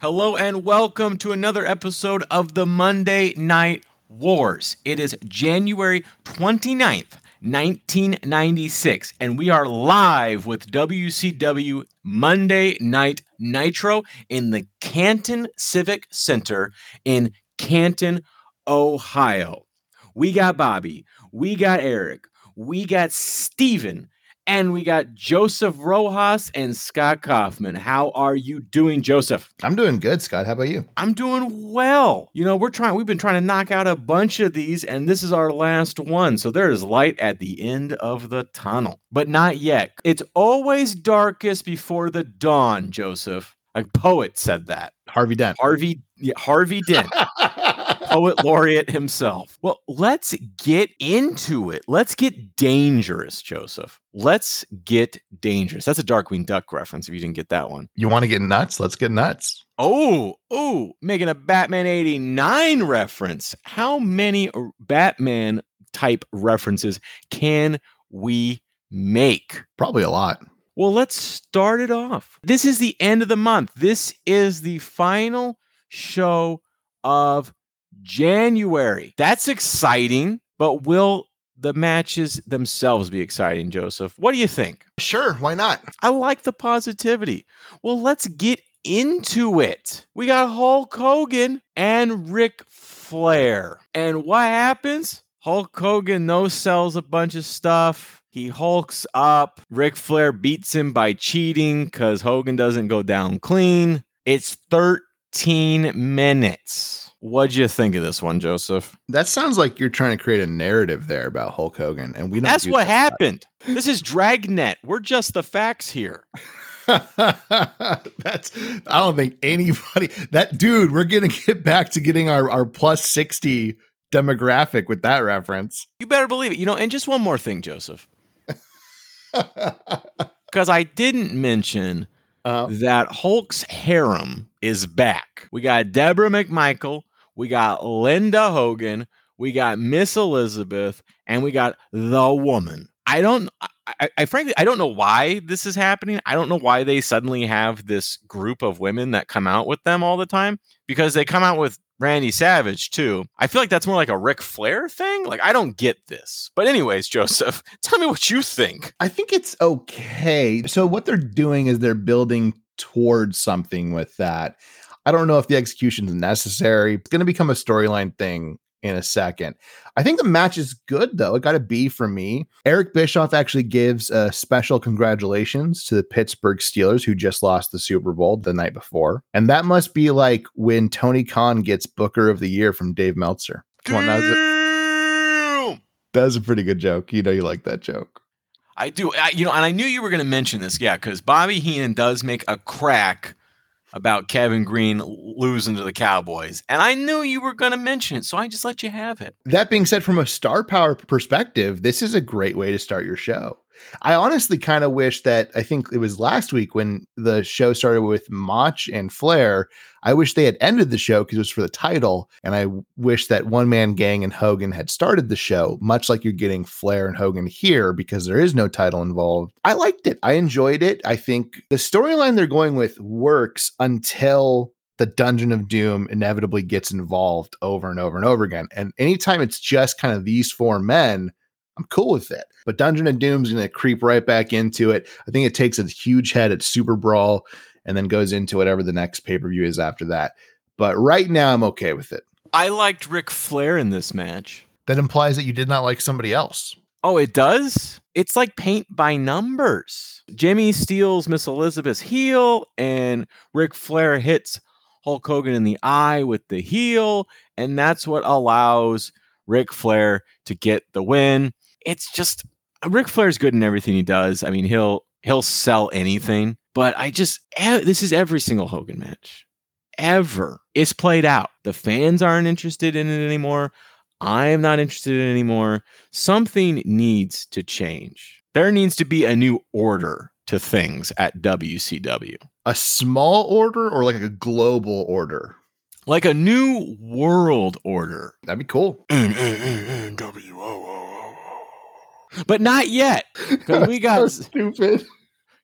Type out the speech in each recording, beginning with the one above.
Hello and welcome to another episode of the Monday Night Wars. It is January 29th, 1996, and we are live with WCW Monday Night Nitro in the Canton Civic Center in Canton, Ohio. We got Bobby, we got Eric, we got Steven, and we got Joseph Rojas and Scott Kaufman. How are you doing, Joseph? I'm doing good, Scott. How about you? I'm doing well. You know, we're trying, we've been trying to knock out a bunch of these, and this is our last one. So there is light at the end of the tunnel, but not yet. It's always darkest before the dawn, Joseph. A poet said that. Harvey Dent. Harvey, yeah, Harvey Dent poet laureate himself. Well, let's get into it. Let's get dangerous, Joseph. Let's get dangerous. That's a Darkwing Duck reference if you didn't get that one. You want to get nuts? Let's get nuts. Oh, oh, making a Batman 89 reference. How many Batman type references can we make? Probably a lot. Well, let's start it off. This is the end of the month. This is the final show of January. That's exciting, but will the matches themselves be exciting, Joseph? What do you think? Sure, why not? I like the positivity. Well, let's get into it. We got Hulk Hogan and Ric Flair. And what happens? Hulk Hogan no sells a bunch of stuff. He hulks up. Ric Flair beats him by cheating because Hogan doesn't go down clean. It's 13 minutes. What'd you think of this one, Joseph? That sounds like you're trying to create a narrative there about Hulk Hogan, and we know That's what that happened. this is Dragnet. We're just the facts here. That's I don't think anybody that dude, we're gonna get back to getting our, our plus 60 demographic with that reference. You better believe it. You know, and just one more thing, Joseph. Because I didn't mention uh, that Hulk's harem is back. We got Deborah McMichael, we got Linda Hogan, we got Miss Elizabeth, and we got the woman. I don't I, I, frankly I don't know why this is happening. I don't know why they suddenly have this group of women that come out with them all the time because they come out with Randy Savage too. I feel like that's more like a Ric Flair thing. Like I don't get this. But anyways, Joseph, tell me what you think. I think it's okay. So what they're doing is they're building towards something with that. I don't know if the execution is necessary. It's going to become a storyline thing in a second. I think the match is good though. It got a B for me. Eric Bischoff actually gives a special congratulations to the Pittsburgh Steelers who just lost the Super Bowl the night before. And that must be like when Tony Khan gets Booker of the Year from Dave Meltzer. Come on, that was a, that was a pretty good joke. You know you like that joke. I do. I, you know, and I knew you were going to mention this. Yeah, because Bobby Heenan does make a crack about Kevin Greene losing to the Cowboys. And I knew you were going to mention it, so I just let you have it. That being said, from a star power perspective, this is a great way to start your show. I honestly kind of wish that I think it was last week when the show started with Mach and Flair. I wish they had ended the show because it was for the title. And I wish that One Man Gang and Hogan had started the show, much like you're getting Flair and Hogan here because there is no title involved. I liked it. I enjoyed it. I think the storyline they're going with works until the Dungeon of Doom inevitably gets involved over and over and over again. And anytime it's just kind of these four men, I'm cool with it. But Dungeon of Doom's going to creep right back into it. I think it takes a huge head at Super Brawl and then goes into whatever the next pay per view is after that. But right now, I'm okay with it. I liked Ric Flair in this match. That implies that you did not like somebody else. Oh, it does? It's like paint by numbers. Jimmy steals Miss Elizabeth's heel, and Ric Flair hits Hulk Hogan in the eye with the heel, and that's what allows Ric Flair to get the win. It's just Ric Flair's good in everything he does. I mean, he'll he'll sell anything, but I just this is every single Hogan match ever. It's played out. The fans aren't interested in it anymore. I'm not interested in it anymore. Something needs to change. There needs to be a new order to things at WCW. A small order or like a global order? Like a new world order. That'd be cool. But not yet. We got so stupid.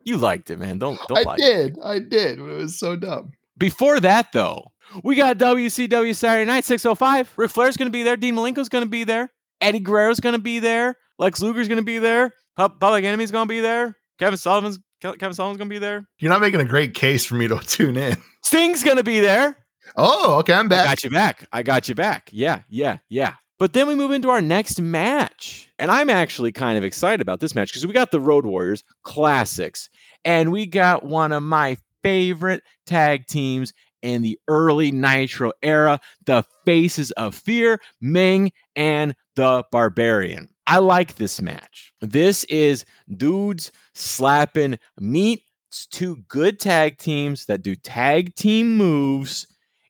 You liked it, man. Don't don't I did. I did. It was so dumb. Before that, though, we got WCW Saturday Night 605. Ric Flair's going to be there. Dean Malenko's going to be there. Eddie Guerrero's going to be there. Lex Luger's going to be there. Public Enemy's going to be there. Kevin Sullivan's Kevin Sullivan's going to be there. You're not making a great case for me to tune in. Sting's going to be there. Oh, okay. I'm back. I got you back. I got you back. Yeah, yeah, yeah. But then we move into our next match. And I'm actually kind of excited about this match because we got the Road Warriors classics and we got one of my favorite tag teams in the early Nitro era, the Faces of Fear, Meng and the Barbarian. I like this match. This is dudes slapping meat. It's two good tag teams that do tag team moves.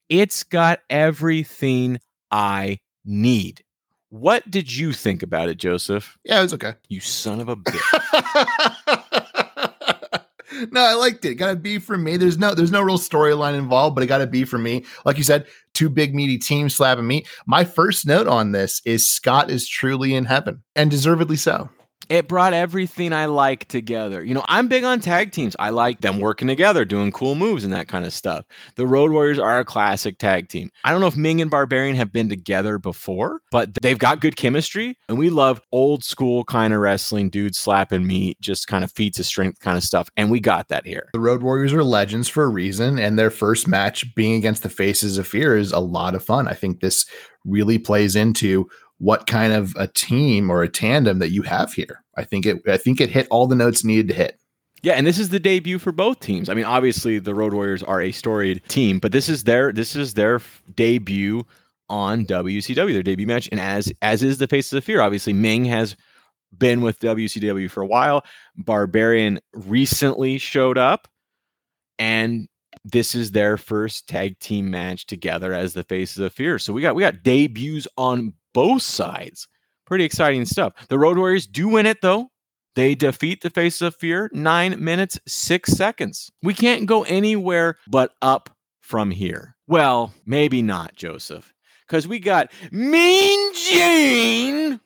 It's got everything I need. What did you think about it, Joseph? Yeah, it was okay. You son of a bitch. no, I liked it. Got to be for me. There's no there's no real storyline involved, but it got to be for me. Like you said, two big meaty teams slapping me. My first note on this is Scott is truly in heaven and deservedly so it brought everything I like together. You know, I'm big on tag teams. I like them working together, doing cool moves and that kind of stuff. The Road Warriors are a classic tag team. I don't know if Meng and Barbarian have been together before, but they've got good chemistry. And we love old school kind of wrestling, dudes slapping meat, just kind of feats of strength kind of stuff. And we got that here. The Road Warriors are legends for a reason. And their first match being against the Faces of Fear is a lot of fun. I think this really plays into what kind of a team or a tandem that you have here. I think it I think it hit all the notes needed to hit. Yeah, and this is the debut for both teams. I mean, obviously the Road Warriors are a storied team, but this is their this is their debut on WCW, their debut match, and as as is the Faces of Fear. Obviously, Meng has been with WCW for a while. Barbarian recently showed up, and this is their first tag team match together as the Faces of Fear. So we got we got debuts on both sides. Pretty exciting stuff. The Road Warriors do win it though. They defeat the Faces of Fear nine minutes, six seconds. We can't go anywhere but up from here. Well, maybe not, Joseph, because we got Mean Gene,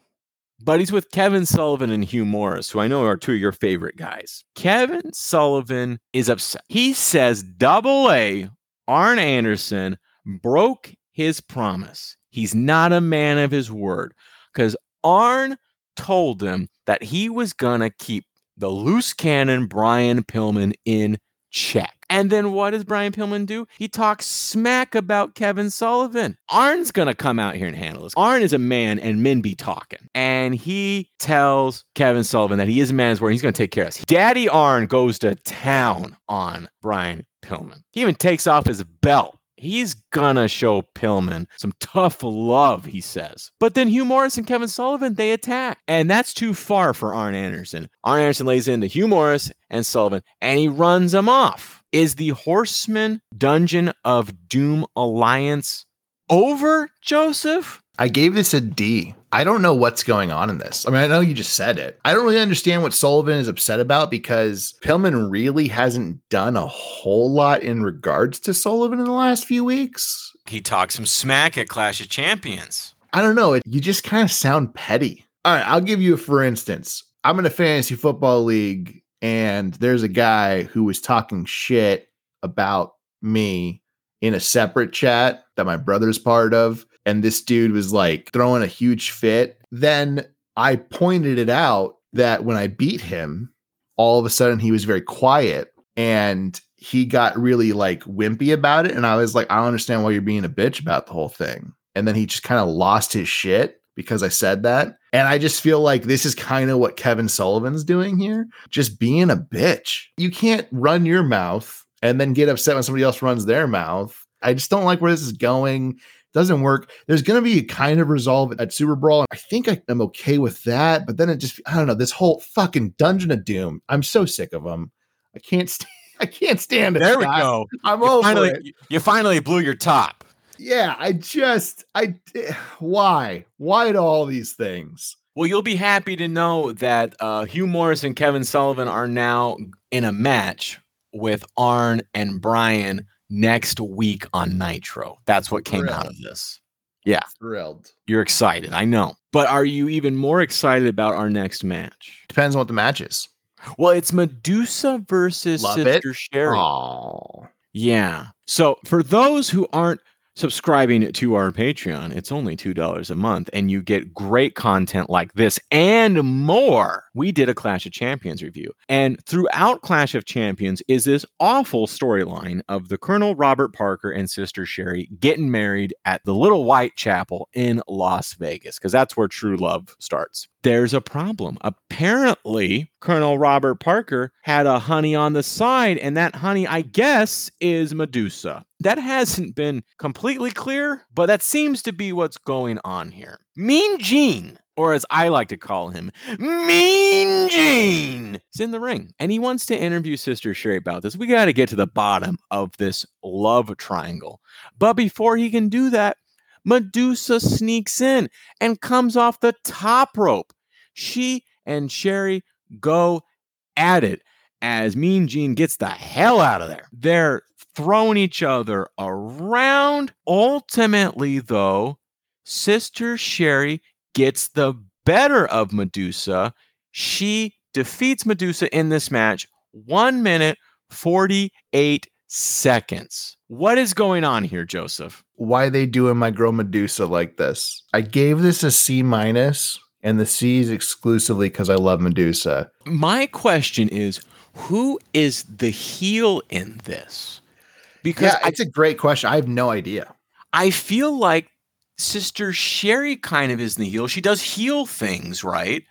but he's with Kevin Sullivan and Hugh Morrus, who I know are two of your favorite guys. Kevin Sullivan is upset. He says Double A, Arn Anderson, broke his promise. He's not a man of his word because Arn told him that he was going to keep the loose cannon Brian Pillman in check. And then what does Brian Pillman do? He talks smack about Kevin Sullivan. Arn's gonna come out here and handle this. Arn is a man and men be talking. And he tells Kevin Sullivan that he is a man's word. He's gonna take care of us. Daddy Arn goes to town on Brian Pillman. He even takes off his belt He's gonna show Pillman some tough love, he says. But then Hugh Morrus and Kevin Sullivan, they attack. And that's too far for Arn Anderson. Arn Anderson lays into Hugh Morrus and Sullivan, and he runs them off. Is the Horseman Dungeon of Doom Alliance over, Joseph? I gave this a D. I don't know what's going on in this. I mean, I know you just said it. I don't really understand what Sullivan is upset about because Pillman really hasn't done a whole lot in regards to Sullivan in the last few weeks. He talked some smack at Clash of Champions. I don't know. You just kind of sound petty. All right, I'll give you a for instance. I'm in a fantasy football league and there's a guy who was talking shit about me in a separate chat that my brother's part of and this dude was like throwing a huge fit, then I pointed it out that when I beat him, all of a sudden he was very quiet and he got really like wimpy about it. And I was like, I don't understand why you're being a bitch about the whole thing. And then he just kind of lost his shit because I said that. And I just feel like this is kind of what Kevin Sullivan's doing here, just being a bitch. You can't run your mouth and then get upset when somebody else runs their mouth. I just don't like where this is going doesn't work. There's going to be a kind of resolve at Super Brawl. I think I am okay with that. But then it just, I don't know, this whole fucking Dungeon of Doom. I'm so sick of them. I can't stand. I can't stand it. There we go. I'm you over finally, it. You finally blew your top. Yeah, I just, I, why, why do all these things? Well, you'll be happy to know that uh, Hugh Morrus and Kevin Sullivan are now in a match with Arn and Brian next week on Nitro. That's what came Thrilled. out of this. Yeah. Thrilled. You're excited. I know. But are you even more excited about our next match? Depends on what the match is. Well, it's Medusa versus Love Sister it. Sherri. Aww. Yeah. So for those who aren't subscribing to our Patreon, it's only $2 a month, and you get great content like this and more. We did a Clash of Champions review. And throughout Clash of Champions is this awful storyline of the Colonel Robert Parker and Sister Sherri getting married at the Little White Chapel in Las Vegas, because that's where true love starts. There's a problem. Apparently, Colonel Robert Parker had a honey on the side, and that honey, I guess, is Medusa. That hasn't been completely clear, but that seems to be what's going on here. Mean Gene, or as I like to call him, Mean Gene, is in the ring, and he wants to interview Sister Sherri about this. We got to get to the bottom of this love triangle. But before he can do that, Medusa sneaks in and comes off the top rope. She and Sherri go at it as Mean Gene gets the hell out of there. They're throwing each other around. Ultimately, though, Sister Sherri gets the better of Medusa. She defeats Medusa in this match, one minute, 48 seconds. What is going on here, Joseph? Why they doing my girl Medusa like this? I gave this a C minus, and the C is exclusively because I love Medusa. My question is, who is the heel in this? Because yeah, it's a great question. I have no idea. I feel like Sister Sherri kind of is the heel. She does heel things, right?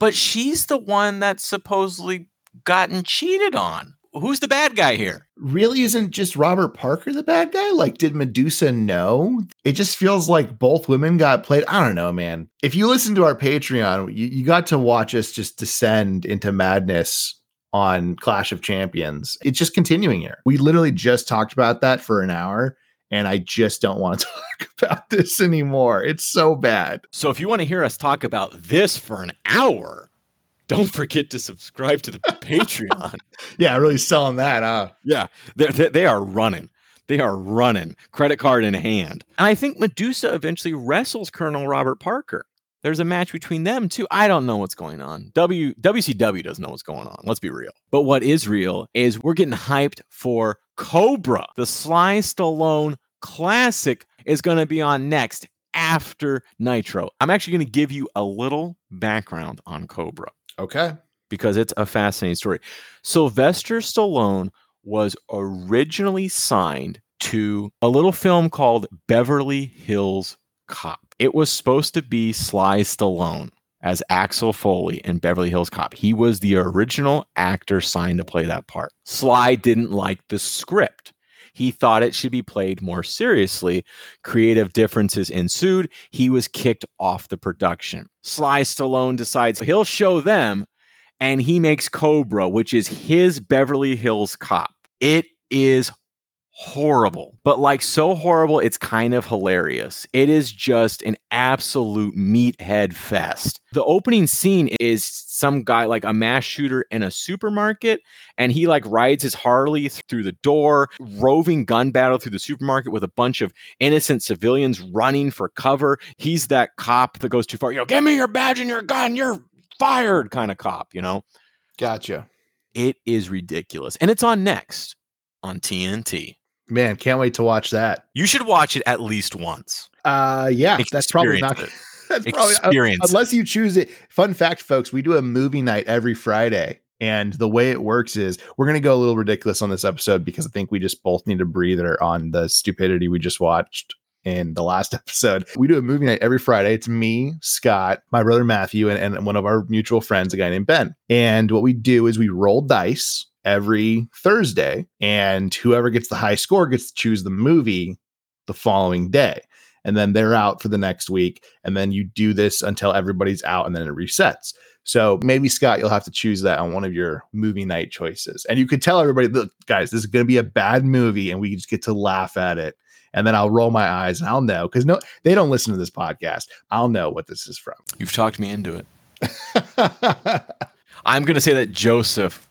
But she's the one that's supposedly gotten cheated on. Who's the bad guy here? Really isn't just Robert Parker the bad guy? Like, did Medusa know? It just feels like both women got played. I don't know, man. If you listen to our Patreon, you, you got to watch us just descend into madness on Clash of Champions. It's just continuing here. We literally just talked about that for an hour and I just don't want to talk about this anymore. It's so bad. So if you want to hear us talk about this for an hour, don't forget to subscribe to the Patreon. Yeah, really selling that, huh? Yeah, they're, they are running. They are running, credit card in hand. And I think Medusa eventually wrestles Colonel Robert Parker. There's a match between them too. I don't know what's going on. W WCW doesn't know what's going on. Let's be real. But what is real is we're getting hyped for Cobra. The Sly Stallone classic is going to be on next after Nitro. I'm actually going to give you a little background on Cobra. Okay. Because it's a fascinating story. Sylvester Stallone was originally signed to a little film called Beverly Hills Cop. It was supposed to be Sly Stallone as Axel Foley in Beverly Hills Cop. He was the original actor signed to play that part. Sly didn't like the script. He thought it should be played more seriously. Creative differences ensued. He was kicked off the production. Sly Stallone decides he'll show them, and he makes Cobra, which is his Beverly Hills Cop. It is horrible, but like so horrible, it's kind of hilarious. It is just an absolute meathead fest. The opening scene is some guy, like a mass shooter in a supermarket, and he like rides his Harley through the door, roving gun battle through the supermarket with a bunch of innocent civilians running for cover. He's that cop that goes too far, you know, give me your badge and your gun, you're fired kind of cop, you know? Gotcha. It is ridiculous. And it's on next on TNT. Man, can't wait to watch that. You should watch it at least once. Uh, yeah, that's probably not. It. That's probably Experience uh, unless you choose it. Fun fact, folks, we do a movie night every Friday. And the way it works is we're going to go a little ridiculous on this episode because I think we just both need a breather on the stupidity we just watched in the last episode. We do a movie night every Friday. It's me, Scott, my brother Matthew, and, and one of our mutual friends, a guy named Ben. And what we do is we roll dice every Thursday, and whoever gets the high score gets to choose the movie the following day. And then they're out for the next week. And then you do this until everybody's out and then it resets. So maybe Scott, you'll have to choose that on one of your movie night choices. And you could tell everybody, look, guys, this is going to be a bad movie, and we just get to laugh at it. And then I'll roll my eyes and I'll know because no, they don't listen to this podcast. I'll know what this is from. You've talked me into it. I'm going to say that Joseph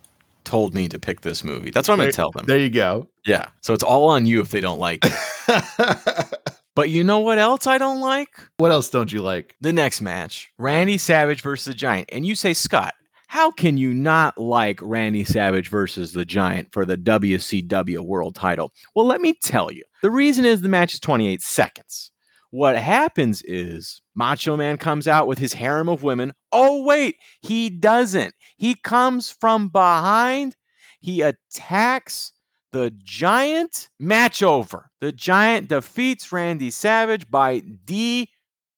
told me to pick this movie. That's what I'm going to tell them. There you go. Yeah. So it's all on you if they don't like it. but you know what else I don't like? What else don't you like? The next match Randy Savage versus the Giant. And you say, Scott, How can you not like Randy Savage versus the Giant for the WCW World title? Well, let me tell you. The reason is the match is 28 seconds. What happens is Macho Man comes out with his harem of women. Oh, wait, he doesn't. He comes from behind. He attacks the giant. Match over. The giant defeats Randy Savage by DQ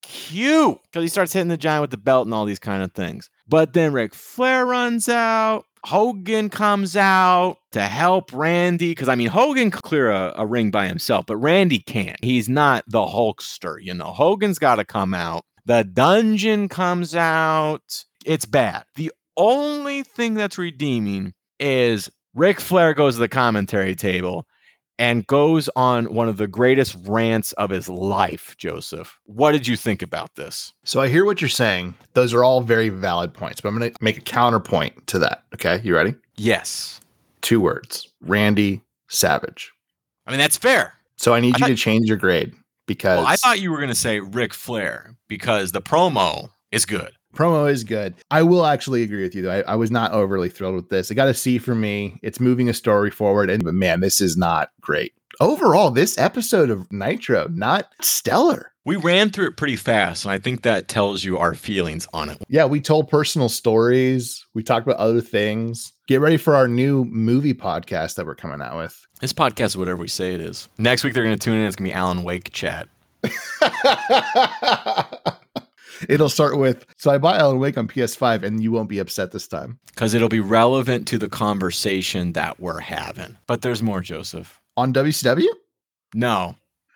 because he starts hitting the giant with the belt and all these kind of things. But then Ric Flair runs out. Hogan comes out to help Randy because I mean Hogan clear a, a, ring by himself, but Randy can't. He's not the Hulkster, you know. Hogan's got to come out. The dungeon comes out. It's bad. The only thing that's redeeming is Ric Flair goes to the commentary table and goes on one of the greatest rants of his life, Joseph. What did you think about this? So I hear what you're saying. Those are all very valid points, but I'm going to make a counterpoint to that. Okay. You ready? Yes. Two words Randy Savage. I mean, that's fair. So I need I you thought, to change your grade because well, I thought you were going to say Ric Flair because the promo is good. Promo is good. I will actually agree with you though. I, I was not overly thrilled with this. I got a C for me. It's moving a story forward, and but man, this is not great. Overall, this episode of Nitro not stellar. We ran through it pretty fast, and I think that tells you our feelings on it. Yeah, we told personal stories. We talked about other things. Get ready for our new movie podcast that we're coming out with. This podcast is whatever we say it is. Next week they're going to tune in. It's going to be Alan Wake chat. It'll start with so I bought Alan Wake on PS5 and you won't be upset this time. Because it'll be relevant to the conversation that we're having. But there's more, Joseph. On WCW? No.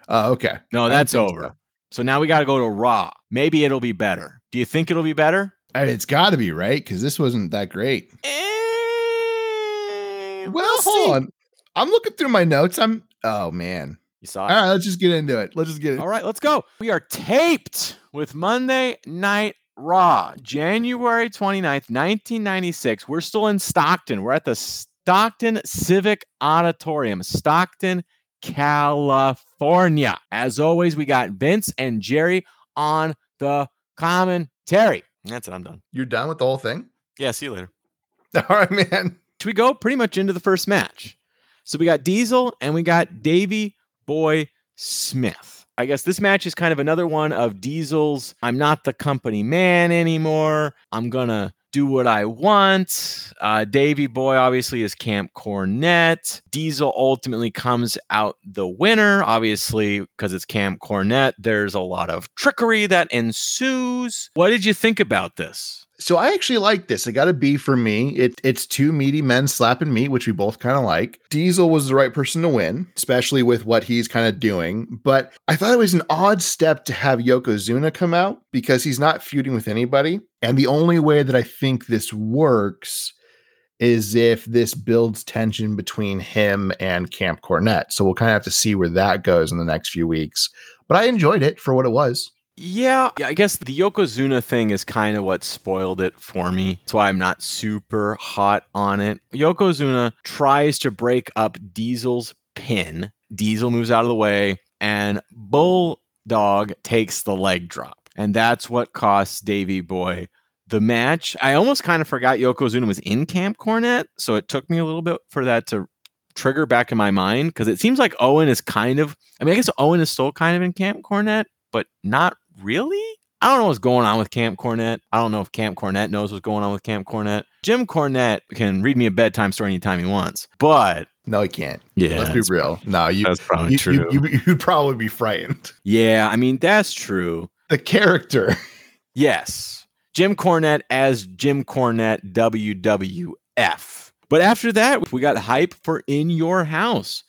Oh, uh, okay. No, that's over. So. so now we got to go to Raw. Maybe it'll be better. Do you think it'll be better? I mean, it's got to be, right? Because this wasn't that great. Eh, well, we'll hold see. on. I'm looking through my notes. I'm, oh, man. You saw it? All right, let's just get into it. Let's just get it. All right, let's go. We are taped with Monday Night Raw, January 29th, 1996. We're still in Stockton. We're at the Stockton Civic Auditorium, Stockton, California. As always, we got Vince and Jerry on the commentary. That's it. I'm done. You're done with the whole thing? Yeah. See you later. All right, man. Should we go pretty much into the first match? So we got Diesel and we got Davey Boy Smith. I guess this match is kind of another one of Diesel's I'm not the company man anymore. I'm going to do what I want. Uh, Davey Boy obviously is Camp Cornette. Diesel ultimately comes out the winner, obviously, because it's Camp Cornette. There's a lot of trickery that ensues. What did you think about this? So I actually like this. It got a B for me. It, it's two meaty men slapping meat, which we both kind of like. Diesel was the right person to win, especially with what he's kind of doing. But I thought it was an odd step to have Yokozuna come out because he's not feuding with anybody. And the only way that I think this works is if this builds tension between him and Camp Cornette. So we'll kind of have to see where that goes in the next few weeks. But I enjoyed it for what it was. Yeah, yeah, I guess the Yokozuna thing is kind of what spoiled it for me. That's why I'm not super hot on it. Yokozuna tries to break up Diesel's pin. Diesel moves out of the way, and Bulldog takes the leg drop. And that's what costs Davey Boy the match. I almost kind of forgot Yokozuna was in Camp Cornette, so it took me a little bit for that to trigger back in my mind because it seems like Owen is kind of, I mean, I guess Owen is still kind of in Camp Cornette, but not really? I don't know what's going on with Camp Cornette. I don't know if Camp Cornette knows what's going on with Camp Cornette. Jim Cornette can read me a bedtime story anytime he wants, but no, he can't. Yeah, let's be real. No, you. That's probably you, true. You, you, you'd probably be frightened. Yeah, I mean that's true. The character. Yes, Jim Cornette as Jim Cornette WWF. But after that, we got hype for In Your House.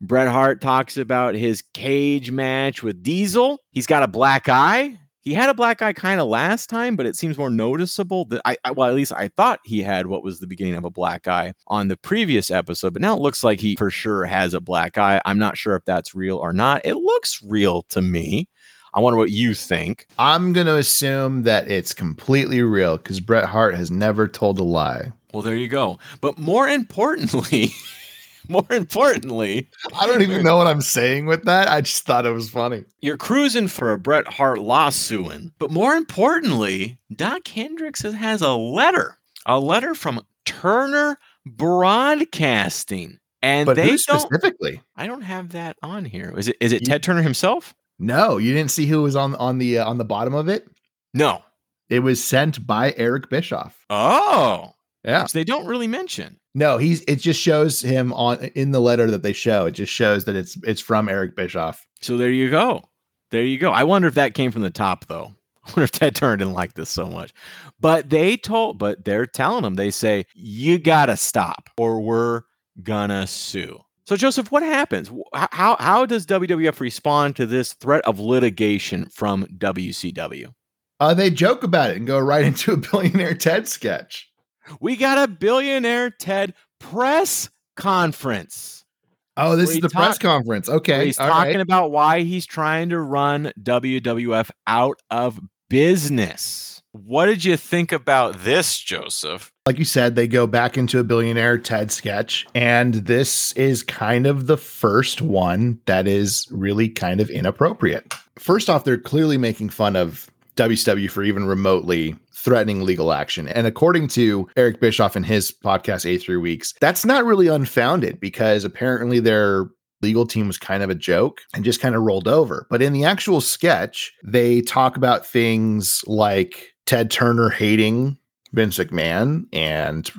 Bret Hart talks about his cage match with Diesel. He's got a black eye. He had a black eye kind of last time, but it seems more noticeable. That I, I, well, at least I thought he had what was the beginning of a black eye on the previous episode, but now it looks like he for sure has a black eye. I'm not sure if that's real or not. It looks real to me. I wonder what you think. I'm going to assume that it's completely real because Bret Hart has never told a lie. Well, there you go. But more importantly, more importantly, I don't even know what I'm saying with that. I just thought it was funny. You're cruising for a Bret Hart lawsuit, but more importantly, Dok Hendrix has a letter A letter from Turner Broadcasting. And But they specifically? I don't have that on here. Is it is it You- Ted Turner himself? No, you didn't see who was on on the uh, on the bottom of it. No. It was sent by Eric Bischoff. Oh. Yeah. So they don't really mention. No, he's it just shows him on in the letter that they show. It just shows that it's it's from Eric Bischoff. So there you go. There you go. I wonder if that came from the top though. I wonder if Ted Turner didn't like this so much. But they told, but they're telling him, they say, you gotta stop or we're gonna sue. So Joseph, what happens? How how does WWF respond to this threat of litigation from WCW? Uh, they joke about it and go right into a billionaire Ted sketch. We got a billionaire Ted press conference. Oh, this is he the press conference. Okay, he's all talking right. about why he's trying to run WWF out of business. What did you think about this, Joseph? like you said, they go back into a billionaire Ted sketch, and this is kind of the first one that is really kind of inappropriate. First off, they're clearly making fun of WCW for even remotely threatening legal action. And according to Eric Bischoff in his podcast, 83 Weeks, that's not really unfounded because apparently their legal team was kind of a joke and just kind of rolled over. But in the actual sketch, they talk about things like Ted Turner hating Vince McMahon and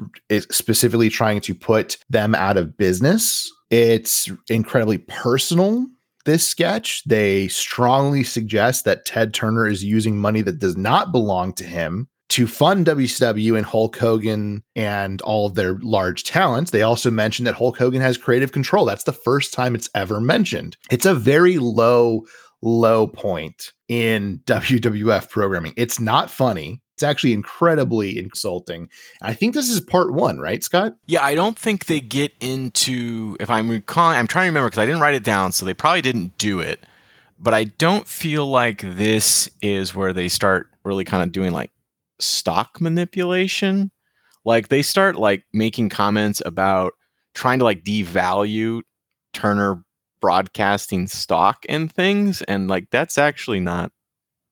specifically trying to put them out of business. It's incredibly personal. This sketch, they strongly suggest that Ted Turner is using money that does not belong to him to fund WCW and Hulk Hogan and all of their large talents. They also mention that Hulk Hogan has creative control. That's the first time it's ever mentioned. It's a very low, low point in WWF programming. It's not funny. It's actually incredibly insulting. I think this is part one, right, Scott? Yeah, I don't think they get into. If I'm recalling, I'm trying to remember because I didn't write it down, so they probably didn't do it. But I don't feel like this is where they start really kind of doing like stock manipulation. Like they start like making comments about trying to like devalue Turner broadcasting stock and things, and like that's actually not.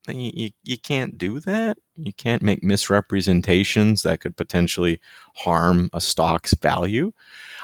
You, you, you can't do that. You can't make misrepresentations that could potentially harm a stock's value.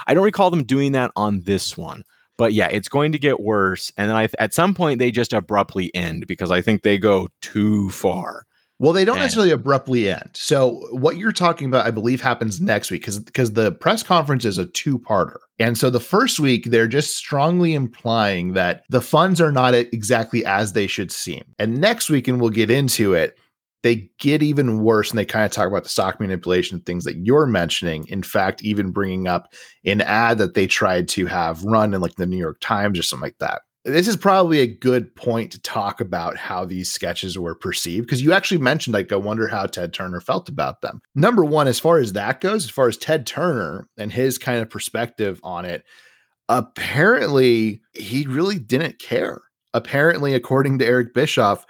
I don't recall them doing that on this one, but yeah, it's going to get worse. And then I, at some point, they just abruptly end because I think they go too far. Well, they don't And- necessarily abruptly end. So what you're talking about, I believe, happens next week because because the press conference is a two-parter. And so the first week, they're just strongly implying that the funds are not exactly as they should seem. And next week, and we'll get into it, they get even worse and they kind of talk about the stock manipulation things that you're mentioning. In fact, even bringing up an ad that they tried to have run in like the New York Times or something like that. This is probably a good point to talk about how these sketches were perceived because you actually mentioned, like, I wonder how Ted Turner felt about them. Number one, as far as that goes, as far as Ted Turner and his kind of perspective on it, apparently he really didn't care. Apparently, according to Eric Bischoff,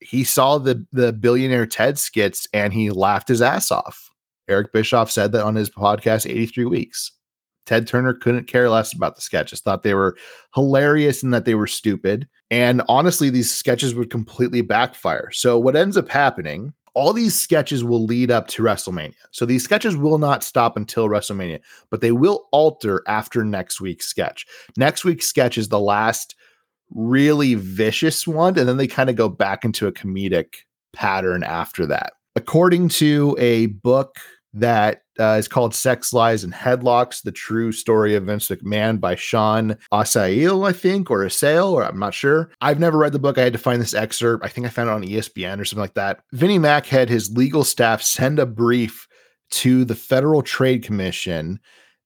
he saw the the billionaire Ted skits and he laughed his ass off. Eric Bischoff said that on his podcast 83 weeks. Ted Turner couldn't care less about the sketches, thought they were hilarious and that they were stupid. And honestly, these sketches would completely backfire. So, what ends up happening, all these sketches will lead up to WrestleMania. So, these sketches will not stop until WrestleMania, but they will alter after next week's sketch. Next week's sketch is the last really vicious one, and then they kind of go back into a comedic pattern after that. According to a book that uh, is called Sex, Lies, and Headlocks The True Story of Vince McMahon by Shaun Assael, I think, or Assael, or I'm not sure. I've never read the book. I had to find this excerpt. I think I found it on ESPN or something like that. Vinnie Mac had his legal staff send a brief to the Federal Trade Commission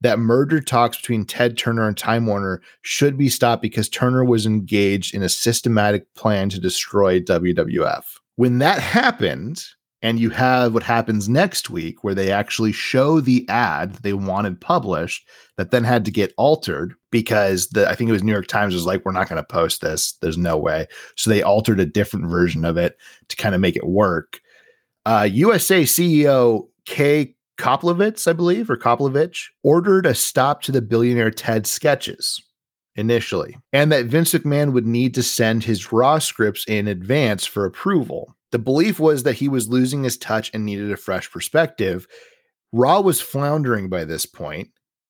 that merger talks between Ted Turner and Time Warner should be stopped because Turner was engaged in a systematic plan to destroy WWF. When that happened, and you have what happens next week where they actually show the ad they wanted published that then had to get altered because the I think it was New York Times was like we're not going to post this. There's no way. So they altered a different version of it to kind of make it work. Uh, USA CEO Kay Koplovitz I believe or Koplovich ordered a stop to the billionaire Ted sketches initially and that Vince McMahon would need to send his raw scripts in advance for approval the belief was that he was losing his touch and needed a fresh perspective. Raw was floundering by this point,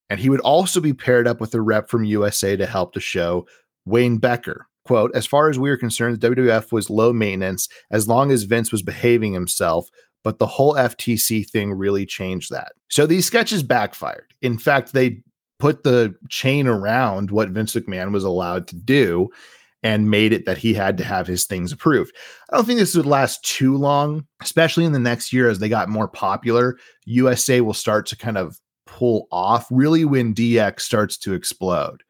and he would also be paired up with a rep from USA to help the show, Wayne Becker. Quote, as far as we were concerned, the WWF was low maintenance as long as Vince was behaving himself, but the whole FTC thing really changed that. So these sketches backfired. In fact, they put the chain around what Vince McMahon was allowed to do and made it that he had to have his things approved. I don't think this would last too long, especially in the next year as they got more popular. USA will start to kind of pull off really when DX starts to explode.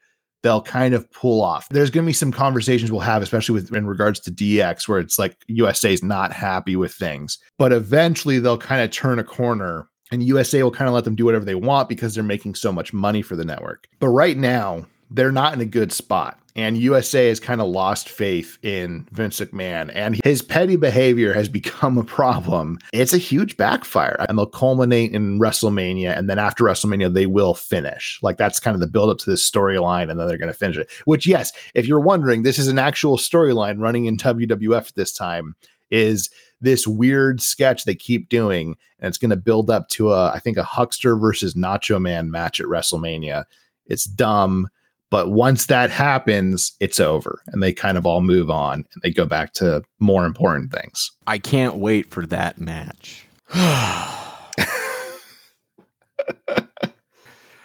They'll kind of pull off. There's going to be some conversations we'll have, especially with in regards to DX, where it's like USA is not happy with things, but eventually they'll kind of turn a corner and USA will kind of let them do whatever they want because they're making so much money for the network. But right now, they're not in a good spot. And USA has kind of lost faith in Vince McMahon, and his petty behavior has become a problem. It's a huge backfire, and they'll culminate in WrestleMania. And then after WrestleMania, they will finish. Like that's kind of the build up to this storyline, and then they're going to finish it. Which, yes, if you're wondering, this is an actual storyline running in WWF this time. Is this weird sketch they keep doing, and it's going to build up to a, I think, a Huckster versus Nacho Man match at WrestleMania. It's dumb but once that happens, it's over and they kind of all move on and they go back to more important things. I can't wait for that match.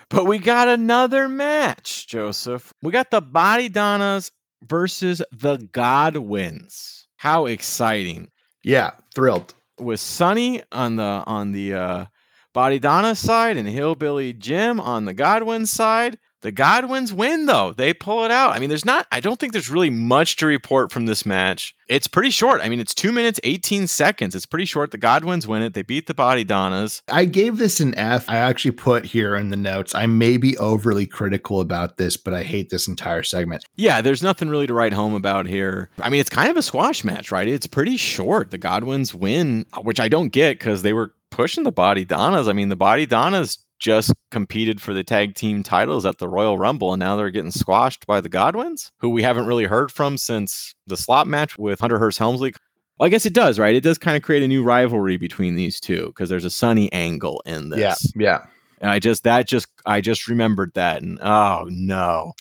but we got another match, Joseph. We got the Body Donnas versus the Godwins. How exciting. Yeah, thrilled. With Sunny on the on the uh Body Donna side and Hillbilly Jim on the Godwin side. The Godwins win, though. They pull it out. I mean, there's not, I don't think there's really much to report from this match. It's pretty short. I mean, it's two minutes, 18 seconds. It's pretty short. The Godwins win it. They beat the Body Donnas. I gave this an F. I actually put here in the notes. I may be overly critical about this, but I hate this entire segment. Yeah, there's nothing really to write home about here. I mean, it's kind of a squash match, right? It's pretty short. The Godwins win, which I don't get because they were pushing the Body Donnas. I mean, the Bodydonnas just competed for the tag team titles at the Royal Rumble, and now they're getting squashed by the Godwins, who we haven't really heard from since the slot match with Hunter Hearst Helmsley. Well, I guess it does, right? It does kind of create a new rivalry between these two because there's a sunny angle in this. Yeah, yeah. And I just that just I just remembered that, and oh no,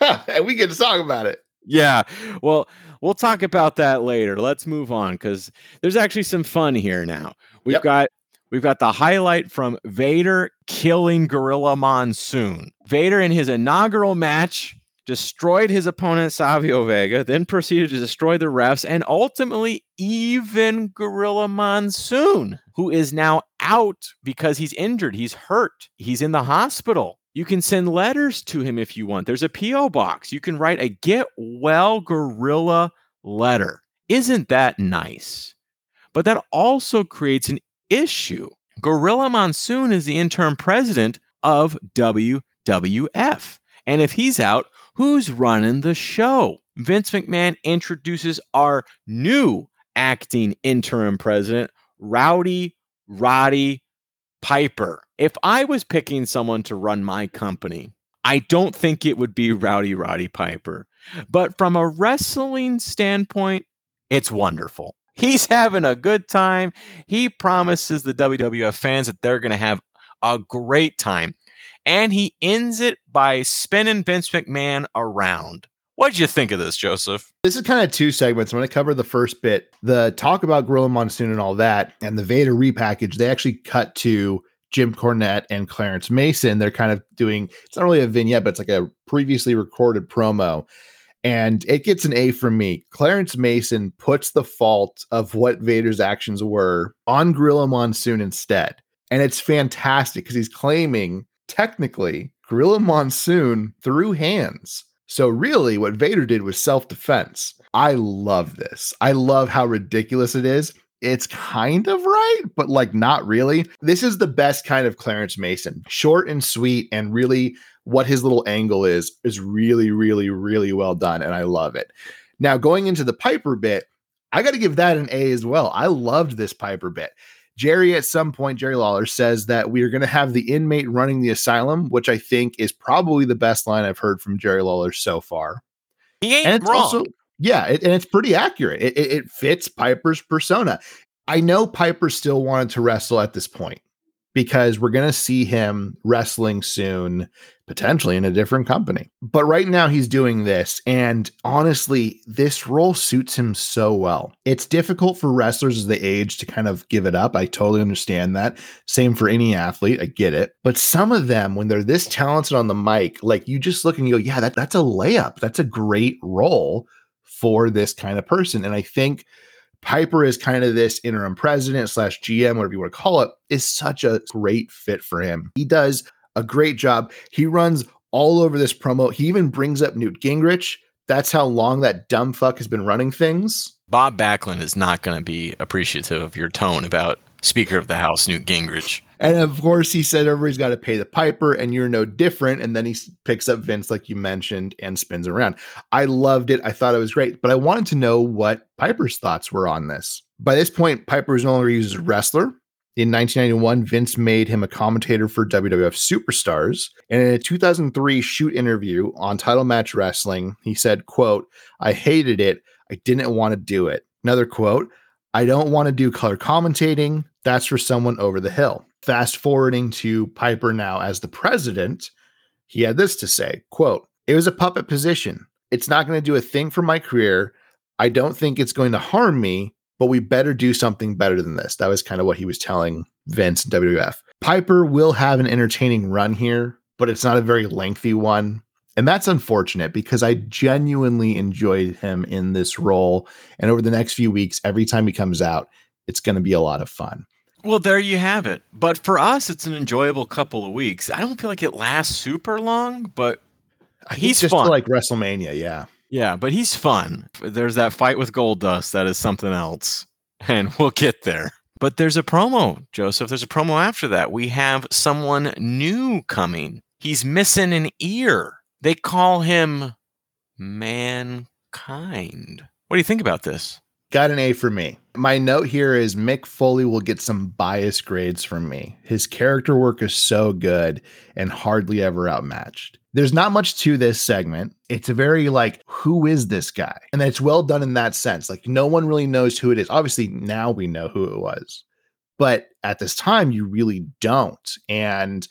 and we get to talk about it. Yeah, well, we'll talk about that later. Let's move on because there's actually some fun here now. We've yep. got We've got the highlight from Vader killing Gorilla Monsoon. Vader, in his inaugural match, destroyed his opponent Savio Vega, then proceeded to destroy the refs and ultimately even Gorilla Monsoon, who is now out because he's injured. He's hurt. He's in the hospital. You can send letters to him if you want. There's a P.O. box. You can write a get well gorilla letter. Isn't that nice? But that also creates an issue. Gorilla Monsoon is the interim president of WWF. And if he's out, who's running the show? Vince McMahon introduces our new acting interim president, Rowdy Roddy Piper. If I was picking someone to run my company, I don't think it would be Rowdy Roddy Piper. But from a wrestling standpoint, it's wonderful. He's having a good time. He promises the WWF fans that they're going to have a great time. And he ends it by spinning Vince McMahon around. What did you think of this, Joseph? This is kind of two segments. I'm going to cover the first bit, the talk about Gorilla Monsoon and all that, and the Vader repackage. They actually cut to Jim Cornette and Clarence Mason. They're kind of doing, it's not really a vignette, but it's like a previously recorded promo and it gets an A from me. Clarence Mason puts the fault of what Vader's actions were on Gorilla Monsoon instead. And it's fantastic because he's claiming technically Gorilla Monsoon threw hands. So, really, what Vader did was self defense. I love this. I love how ridiculous it is. It's kind of right, but like not really. This is the best kind of Clarence Mason. Short and sweet and really what his little angle is is really, really, really well done, and I love it. Now, going into the Piper bit, I got to give that an A as well. I loved this Piper bit. Jerry, at some point, Jerry Lawler says that we are going to have the inmate running the asylum, which I think is probably the best line I've heard from Jerry Lawler so far. He ain't and wrong. Also, yeah, it, and it's pretty accurate. It, it, it fits Piper's persona. I know Piper still wanted to wrestle at this point. because we're going to see him wrestling soon, potentially in a different company. But right now, he's doing this. And honestly, this role suits him so well. It's difficult for wrestlers as they age to kind of give it up. I totally understand that. Same for any athlete. I get it. But some of them, when they're this talented on the mic, like you just look and you go, yeah, that, that's a layup. That's a great role for this kind of person. And I think Piper is kind of this interim president slash GM, whatever you want to call it, is such a great fit for him. He does a great job. He runs all over this promo. He even brings up Newt Gingrich. That's how long that dumb fuck has been running things. Bob Backlund is not going to be appreciative of your tone about Speaker of the House Newt Gingrich. And of course, he said everybody's got to pay the piper, and you're no different. And then he picks up Vince, like you mentioned, and spins around. I loved it. I thought it was great, but I wanted to know what Piper's thoughts were on this. By this point, Piper is no longer used as a wrestler. In 1991, Vince made him a commentator for WWF Superstars. And in a 2003 shoot interview on Title Match Wrestling, he said, quote, I hated it. I didn't want to do it. Another quote, I don't want to do color commentating. That's for someone over the hill. Fast forwarding to Piper now as the president, he had this to say, quote, it was a puppet position. It's not going to do a thing for my career. I don't think it's going to harm me, but we better do something better than this. That was kind of what he was telling Vince and WWF. Piper will have an entertaining run here, but it's not a very lengthy one. And that's unfortunate because I genuinely enjoyed him in this role. And over the next few weeks, every time he comes out, it's going to be a lot of fun. Well, there you have it. But for us, it's an enjoyable couple of weeks. I don't feel like it lasts super long, but he's just fun. like WrestleMania, yeah. Yeah, but he's fun. There's that fight with Goldust that is something else, and we'll get there. But there's a promo, Joseph. There's a promo after that. We have someone new coming. He's missing an ear. They call him Mankind. What do you think about this? Got an A for me. My note here is Mick Foley will get some bias grades from me. His character work is so good and hardly ever outmatched. There's not much to this segment. It's a very like, who is this guy? And it's well done in that sense. Like, no one really knows who it is. Obviously, now we know who it was, but at this time, you really don't. And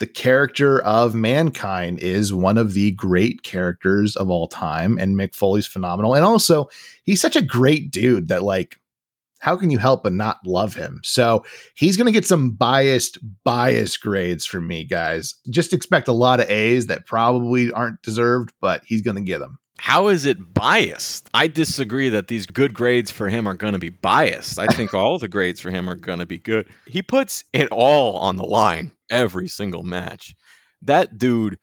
the character of mankind is one of the great characters of all time and mick foley's phenomenal and also he's such a great dude that like how can you help but not love him so he's going to get some biased bias grades from me guys just expect a lot of a's that probably aren't deserved but he's going to get them how is it biased? I disagree that these good grades for him are going to be biased. I think all the grades for him are going to be good. He puts it all on the line every single match. That dude,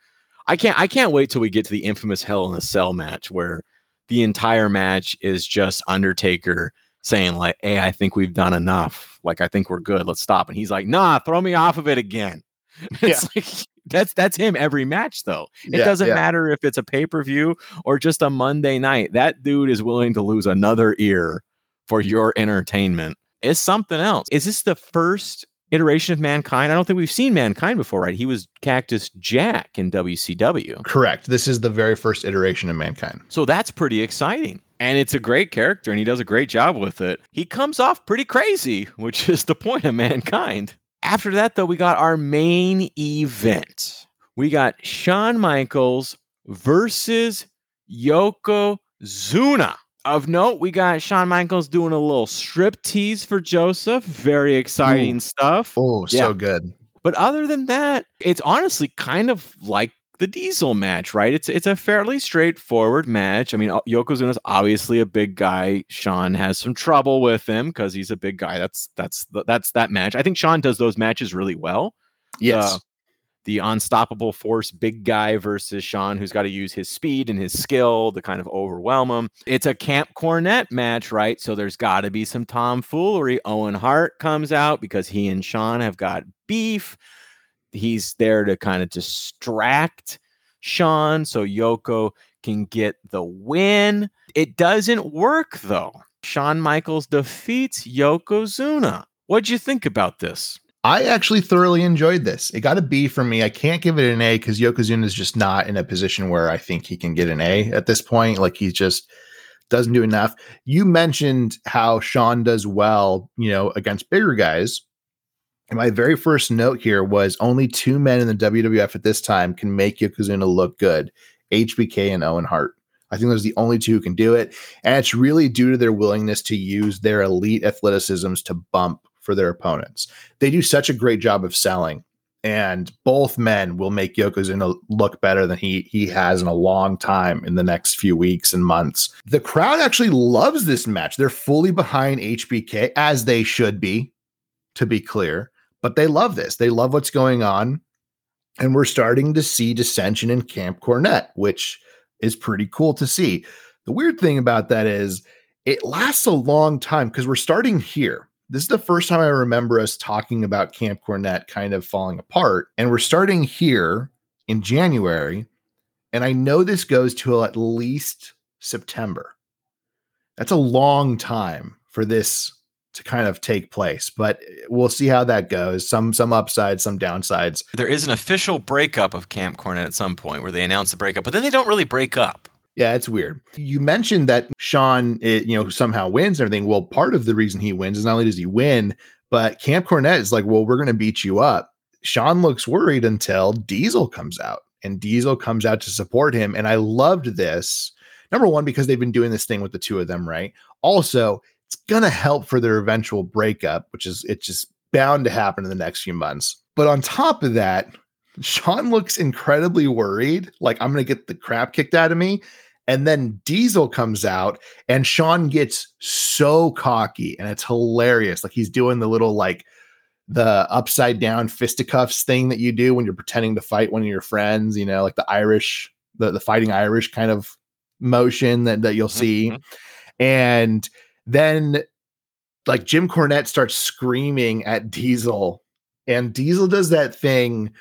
I can't I can't wait till we get to the infamous Hell in a Cell match where the entire match is just Undertaker saying like, "Hey, I think we've done enough. Like I think we're good. Let's stop." And he's like, "Nah, throw me off of it again." It's yeah. like that's that's him every match though. It yeah, doesn't yeah. matter if it's a pay-per-view or just a Monday night. That dude is willing to lose another ear for your entertainment. It's something else. Is this the first iteration of mankind? I don't think we've seen mankind before, right? He was Cactus Jack in WCW. Correct. This is the very first iteration of mankind. So that's pretty exciting. And it's a great character and he does a great job with it. He comes off pretty crazy, which is the point of mankind. After that, though, we got our main event. We got Shawn Michaels versus Yokozuna. Of note, we got Shawn Michaels doing a little strip tease for Joseph. Very exciting Ooh. stuff. Oh, yeah. so good. But other than that, it's honestly kind of like the Diesel match, right? It's it's a fairly straightforward match. I mean, Yokozuna's obviously a big guy. Shawn has some trouble with him because he's a big guy. That's that's that's that match. I think Shawn does those matches really well. Yes. Uh, the unstoppable force big guy versus Shawn, who's got to use his speed and his skill to kind of overwhelm him. It's a Camp Cornette match, right? So there's got to be some tomfoolery. Owen Hart comes out because he and Shawn have got beef he's there to kind of distract Shawn so Yoko can get the win. It doesn't work though. Shawn Michaels defeats Yokozuna. What'd you think about this? I actually thoroughly enjoyed this. It got a B for me. I can't give it an A because Yokozuna is just not in a position where I think he can get an A at this point. Like he just doesn't do enough. You mentioned how Shawn does well, you know, against bigger guys my very first note here was only two men in the WWF at this time can make Yokozuna look good HBK and Owen Hart. I think those are the only two who can do it. And it's really due to their willingness to use their elite athleticisms to bump for their opponents. They do such a great job of selling. And both men will make Yokozuna look better than he he has in a long time in the next few weeks and months. The crowd actually loves this match. They're fully behind HBK as they should be, to be clear. But they love this. They love what's going on. And we're starting to see dissension in Camp Cornette, which is pretty cool to see. The weird thing about that is it lasts a long time because we're starting here. This is the first time I remember us talking about Camp Cornette kind of falling apart. And we're starting here in January. And I know this goes to at least September. That's a long time for this to kind of take place, but we'll see how that goes. Some some upsides, some downsides. There is an official breakup of Camp Cornette at some point where they announce the breakup, but then they don't really break up. Yeah, it's weird. You mentioned that Shawn, it, you know, somehow wins and everything. Well, part of the reason he wins is not only does he win, but Camp Cornette is like, well, we're going to beat you up. Shawn looks worried until Diesel comes out, and Diesel comes out to support him. And I loved this. Number one, because they've been doing this thing with the two of them, right? Also, it's gonna help for their eventual breakup, which is it's just bound to happen in the next few months. But on top of that, Shawn looks incredibly worried, like I'm gonna get the crap kicked out of me. And then Diesel comes out and Shawn gets so cocky and it's hilarious. Like he's doing the little like the upside down fisticuffs thing that you do when you're pretending to fight one of your friends, you know, like the Irish, the, the fighting Irish kind of motion that, that you'll see. Mm-hmm. And then like Jim Cornette starts screaming at Diesel and Diesel does that thing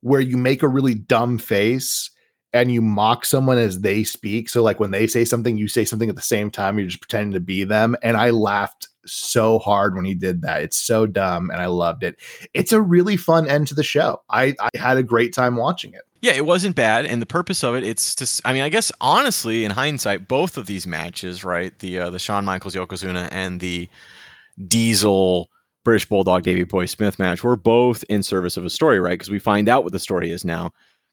where you make a really dumb face and you mock someone as they speak. So like when they say something, you say something at the same time. You're just pretending to be them. And I laughed so hard when he did that. It's so dumb, and I loved it. It's a really fun end to the show. I, I had a great time watching it. Yeah, it wasn't bad, and the purpose of it, it's just. I mean, I guess honestly, in hindsight, both of these matches, right, the uh, the Shawn Michaels Yokozuna and the Diesel British Bulldog Davey Boy Smith match, were both in service of a story, right? Because we find out what the story is now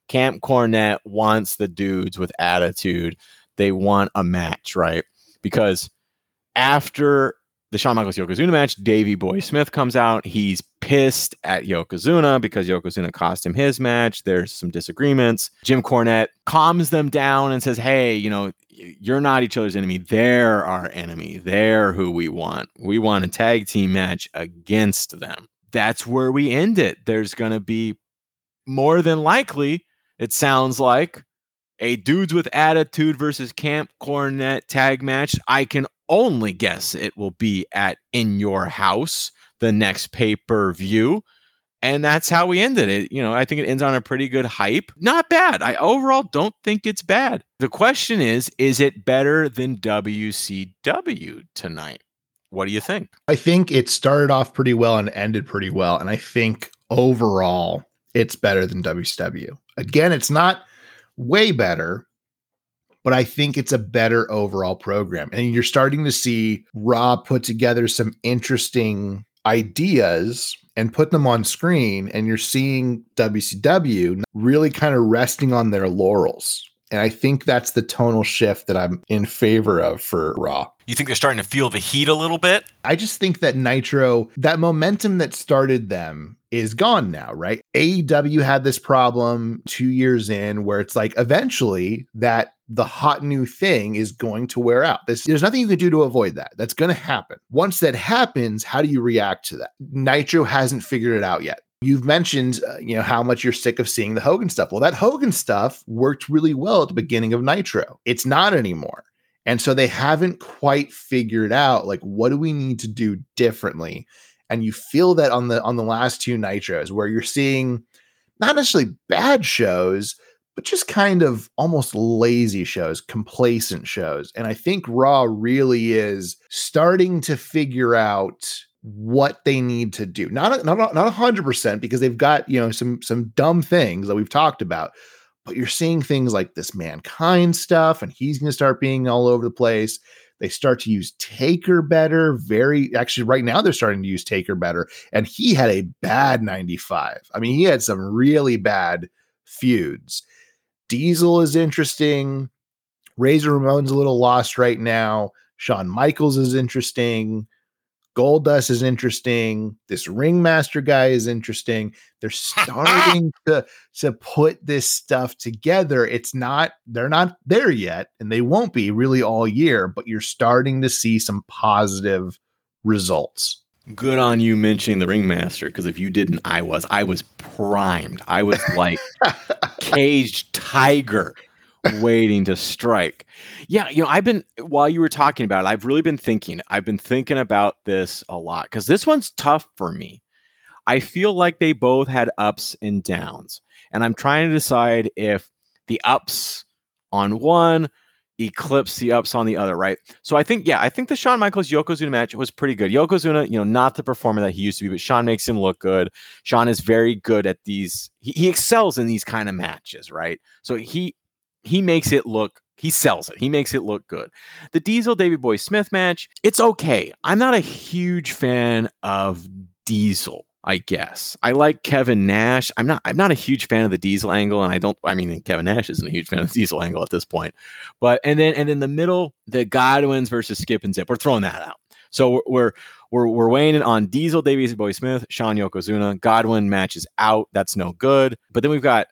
Camp Cornette wants the dudes with attitude. They want a match, right? Because after the Shawn Michaels Yokozuna match, Davey Boy Smith comes out. He's pissed at Yokozuna because Yokozuna cost him his match. There's some disagreements. Jim Cornette calms them down and says, Hey, you know, you're not each other's enemy. They're our enemy. They're who we want. We want a tag team match against them. That's where we end it. There's going to be more than likely it sounds like a dudes with attitude versus Camp Cornette tag match. I can only guess it will be at In Your House, the next pay per view. And that's how we ended it. You know, I think it ends on a pretty good hype. Not bad. I overall don't think it's bad. The question is, is it better than WCW tonight? What do you think? I think it started off pretty well and ended pretty well. And I think overall, it's better than WCW. Again, it's not way better, but I think it's a better overall program. And you're starting to see Raw put together some interesting ideas and put them on screen. And you're seeing WCW really kind of resting on their laurels. And I think that's the tonal shift that I'm in favor of for Raw. You think they're starting to feel the heat a little bit? I just think that Nitro, that momentum that started them is gone now, right? AEW had this problem two years in where it's like eventually that the hot new thing is going to wear out. This, there's nothing you can do to avoid that. That's going to happen. Once that happens, how do you react to that? Nitro hasn't figured it out yet. You've mentioned, uh, you know, how much you're sick of seeing the Hogan stuff. Well, that Hogan stuff worked really well at the beginning of Nitro. It's not anymore. And so they haven't quite figured out like what do we need to do differently? And you feel that on the on the last two Nitros where you're seeing not necessarily bad shows, but just kind of almost lazy shows, complacent shows. And I think Raw really is starting to figure out what they need to do. Not not not hundred percent because they've got you know some some dumb things that we've talked about, but you're seeing things like this mankind stuff, and he's going to start being all over the place. They start to use Taker better. Very actually, right now they're starting to use Taker better. And he had a bad 95. I mean, he had some really bad feuds. Diesel is interesting. Razor Ramon's a little lost right now. Shawn Michaels is interesting. Goldust is interesting. This ringmaster guy is interesting. They're starting to to put this stuff together. It's not they're not there yet, and they won't be really all year. But you're starting to see some positive results. Good on you mentioning the ringmaster because if you didn't, I was. I was primed. I was like caged tiger waiting to strike. Yeah, you know, I've been while you were talking about it, I've really been thinking. I've been thinking about this a lot because this one's tough for me. I feel like they both had ups and downs, and I'm trying to decide if the ups on one eclipse the ups on the other, right? So I think, yeah, I think the Shawn Michaels Yokozuna match was pretty good. Yokozuna, you know, not the performer that he used to be, but Shawn makes him look good. Shawn is very good at these. He, he excels in these kind of matches, right? So he he makes it look he sells it. He makes it look good. The Diesel Davey Boy Smith match, it's okay. I'm not a huge fan of Diesel, I guess. I like Kevin Nash. I'm not I'm not a huge fan of the Diesel angle and I don't I mean Kevin Nash isn't a huge fan of the Diesel angle at this point. But and then and in the middle, the Godwins versus Skip and Zip. We're throwing that out. So we're we're we're weighing it on Diesel Davey Boy Smith, Shawn Yokozuna. Godwin matches out. That's no good. But then we've got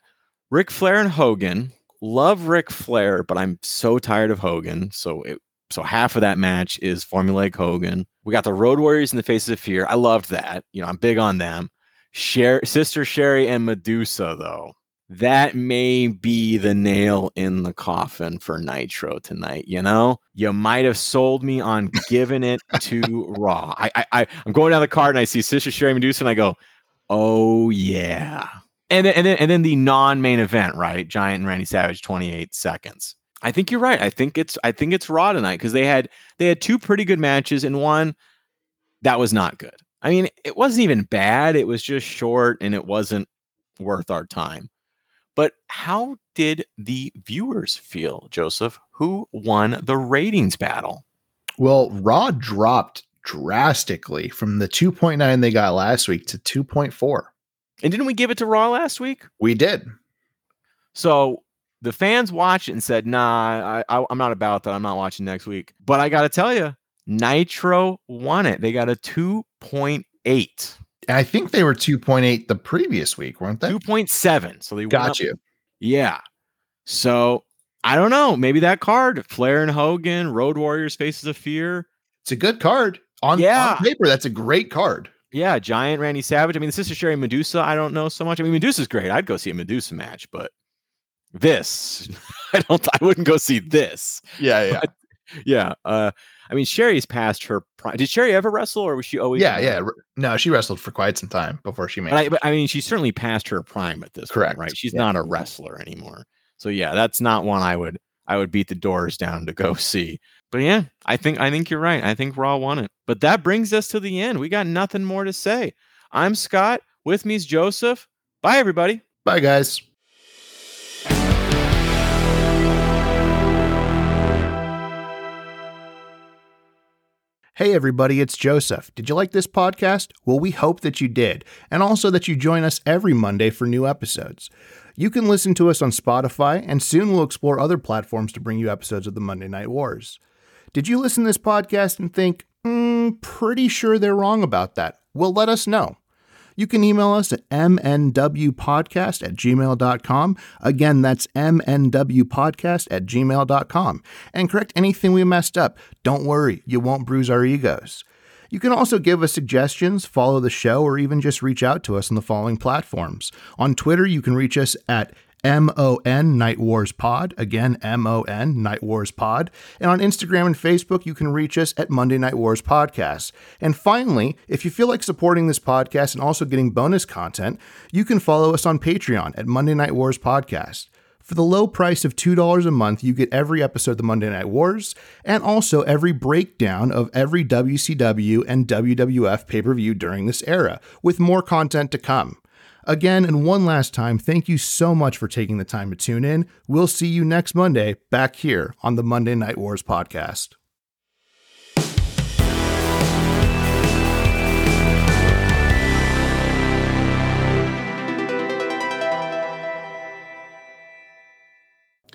Ric Flair and Hogan love Ric Flair, but I'm so tired of Hogan. So it, so half of that match is formulaic Hogan. We got the Road Warriors in the Faces of Fear. I loved that. You know, I'm big on them. Sher- Sister Sherri and Medusa, though, that may be the nail in the coffin for Nitro tonight. You know, you might have sold me on giving it to Raw. I, I, I, I'm going down the card and I see Sister Sherri Medusa and I go, oh yeah, and then, and then and then the non-main event, right? Giant and Randy Savage, 28 seconds. I think you're right. I think it's I think it's Raw tonight because they had they had two pretty good matches and one that was not good. I mean, it wasn't even bad. It was just short and it wasn't worth our time. But how did the viewers feel, Joseph? Who won the ratings battle? Well, Raw dropped drastically from the 2.9 they got last week to 2.4. And didn't we give it to Raw last week? We did. So the fans watched it and said, "Nah, I, i'm not about that. I'm not watching next week." But I got to tell you, Nitro won it. They got a 2.8. I think they were 2.8 the previous week, weren't they? 2.7. So they got you. Yeah. So I don't know. Maybe that card, Flair and Hogan, Road Warriors, Faces of Fear. It's a good card on, yeah. on paper. That's a great card. Yeah, Giant Randy Savage. I mean, the Sister Sherri Medusa, I don't know so much. I mean, Medusa's great. I'd go see a Medusa match, but this, I don't. I wouldn't go see this. Yeah, yeah, but, yeah. Uh, I mean, Sherri's past her prime. Did Sherri ever wrestle, or was she always? Yeah, yeah. No, she wrestled for quite some time before she made. But I, but I mean, she's certainly past her prime at this. Correct. Point, right. She's yeah. not a wrestler anymore. So yeah, that's not one I would. I would beat the doors down to go see. But yeah, I think I think you're right. I think Raw won it. But that brings us to the end. We got nothing more to say. I'm Scott. With me is Joseph. Bye, everybody. Bye, guys. Hey, everybody, it's Joseph. Did you like this podcast? Well, we hope that you did, and also that you join us every Monday for new episodes. You can listen to us on Spotify, and soon we'll explore other platforms to bring you episodes of the Monday Night Wars. Did you listen to this podcast and think, mm, pretty sure they're wrong about that? Well, let us know. You can email us at mnwpodcast at gmail.com. Again, that's mnwpodcast at gmail.com. And correct anything we messed up. Don't worry, you won't bruise our egos. You can also give us suggestions, follow the show, or even just reach out to us on the following platforms. On Twitter, you can reach us at M-O-N Night Wars Pod. Again, M-O-N Night Wars Pod. And on Instagram and Facebook, you can reach us at Monday Night Wars Podcast. And finally, if you feel like supporting this podcast and also getting bonus content, you can follow us on Patreon at Monday Night Wars Podcast. For the low price of $2 a month, you get every episode of the Monday Night Wars and also every breakdown of every WCW and WWF pay per view during this era, with more content to come. Again, and one last time, thank you so much for taking the time to tune in. We'll see you next Monday back here on the Monday Night Wars podcast.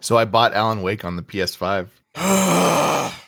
So I bought Alan Wake on the PS5.